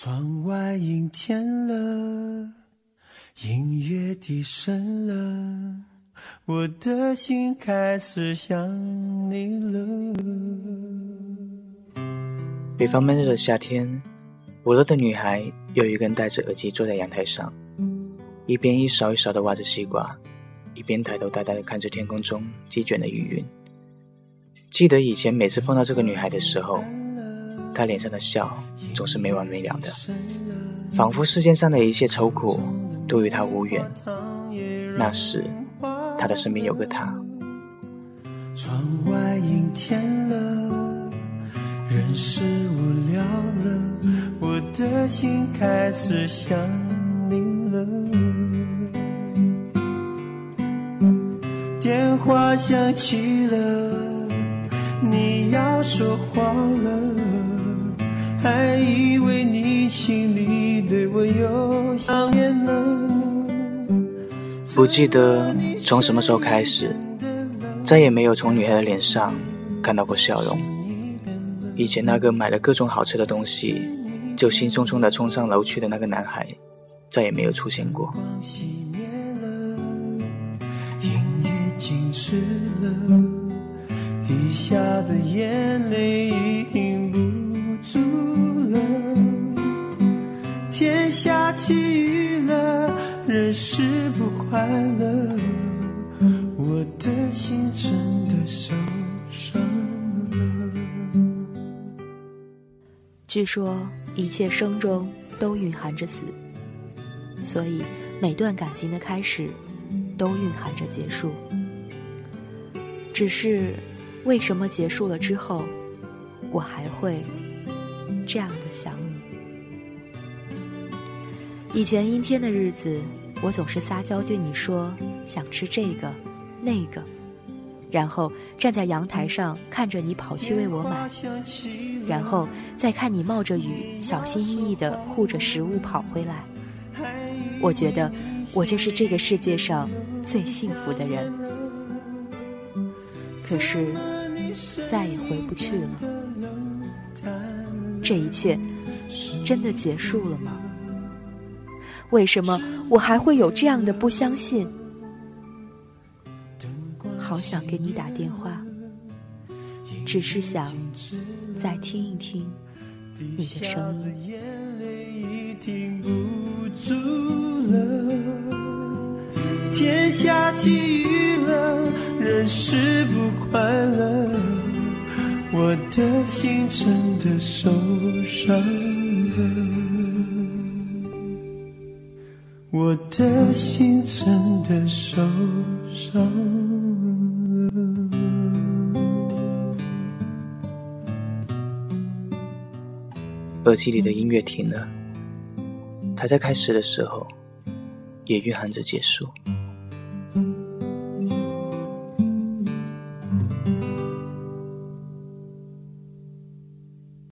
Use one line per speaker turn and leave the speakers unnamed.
窗外阴天了，音乐低声了，我的心开始想你了。
北方闷热的夏天，五楼的女孩有一个人戴着耳机坐在阳台上，一边一勺一勺的挖着西瓜，一边抬头呆呆的看着天空中积卷的雨云。记得以前每次碰到这个女孩的时候。他脸上的笑总是没完没了的，仿佛世间上的一切愁苦都与他无缘。那时，他的身边有个他。
窗外阴天了，人是无聊了，我的心开始想你了。电话响起了，你要说话了。还以为你心里对我有想念呢。
不记得从什么时候开始，再也没有从女孩的脸上看到过笑容。以前那个买了各种好吃的东西就兴冲冲的冲上楼去的那个男孩，再也没有出现过。
滴下的眼泪天下起雨了，人是不快乐，我的心真的受伤了。
据说一切生中都蕴含着死，所以每段感情的开始都蕴含着结束。只是为什么结束了之后，我还会这样的想你？以前阴天的日子，我总是撒娇对你说想吃这个、那个，然后站在阳台上看着你跑去为我买，然后再看你冒着雨小心翼翼地护着食物跑回来。我觉得我就是这个世界上最幸福的人。可是再也回不去了。这一切真的结束了吗？为什么我还会有这样的不相信？好想给你打电话，只是想再听一听你的声音。
天下起雨了，人是不快乐，我的心真的受伤了。我的心真的受伤了。
耳机里的音乐停了，它在开始的时候，也蕴含着结束。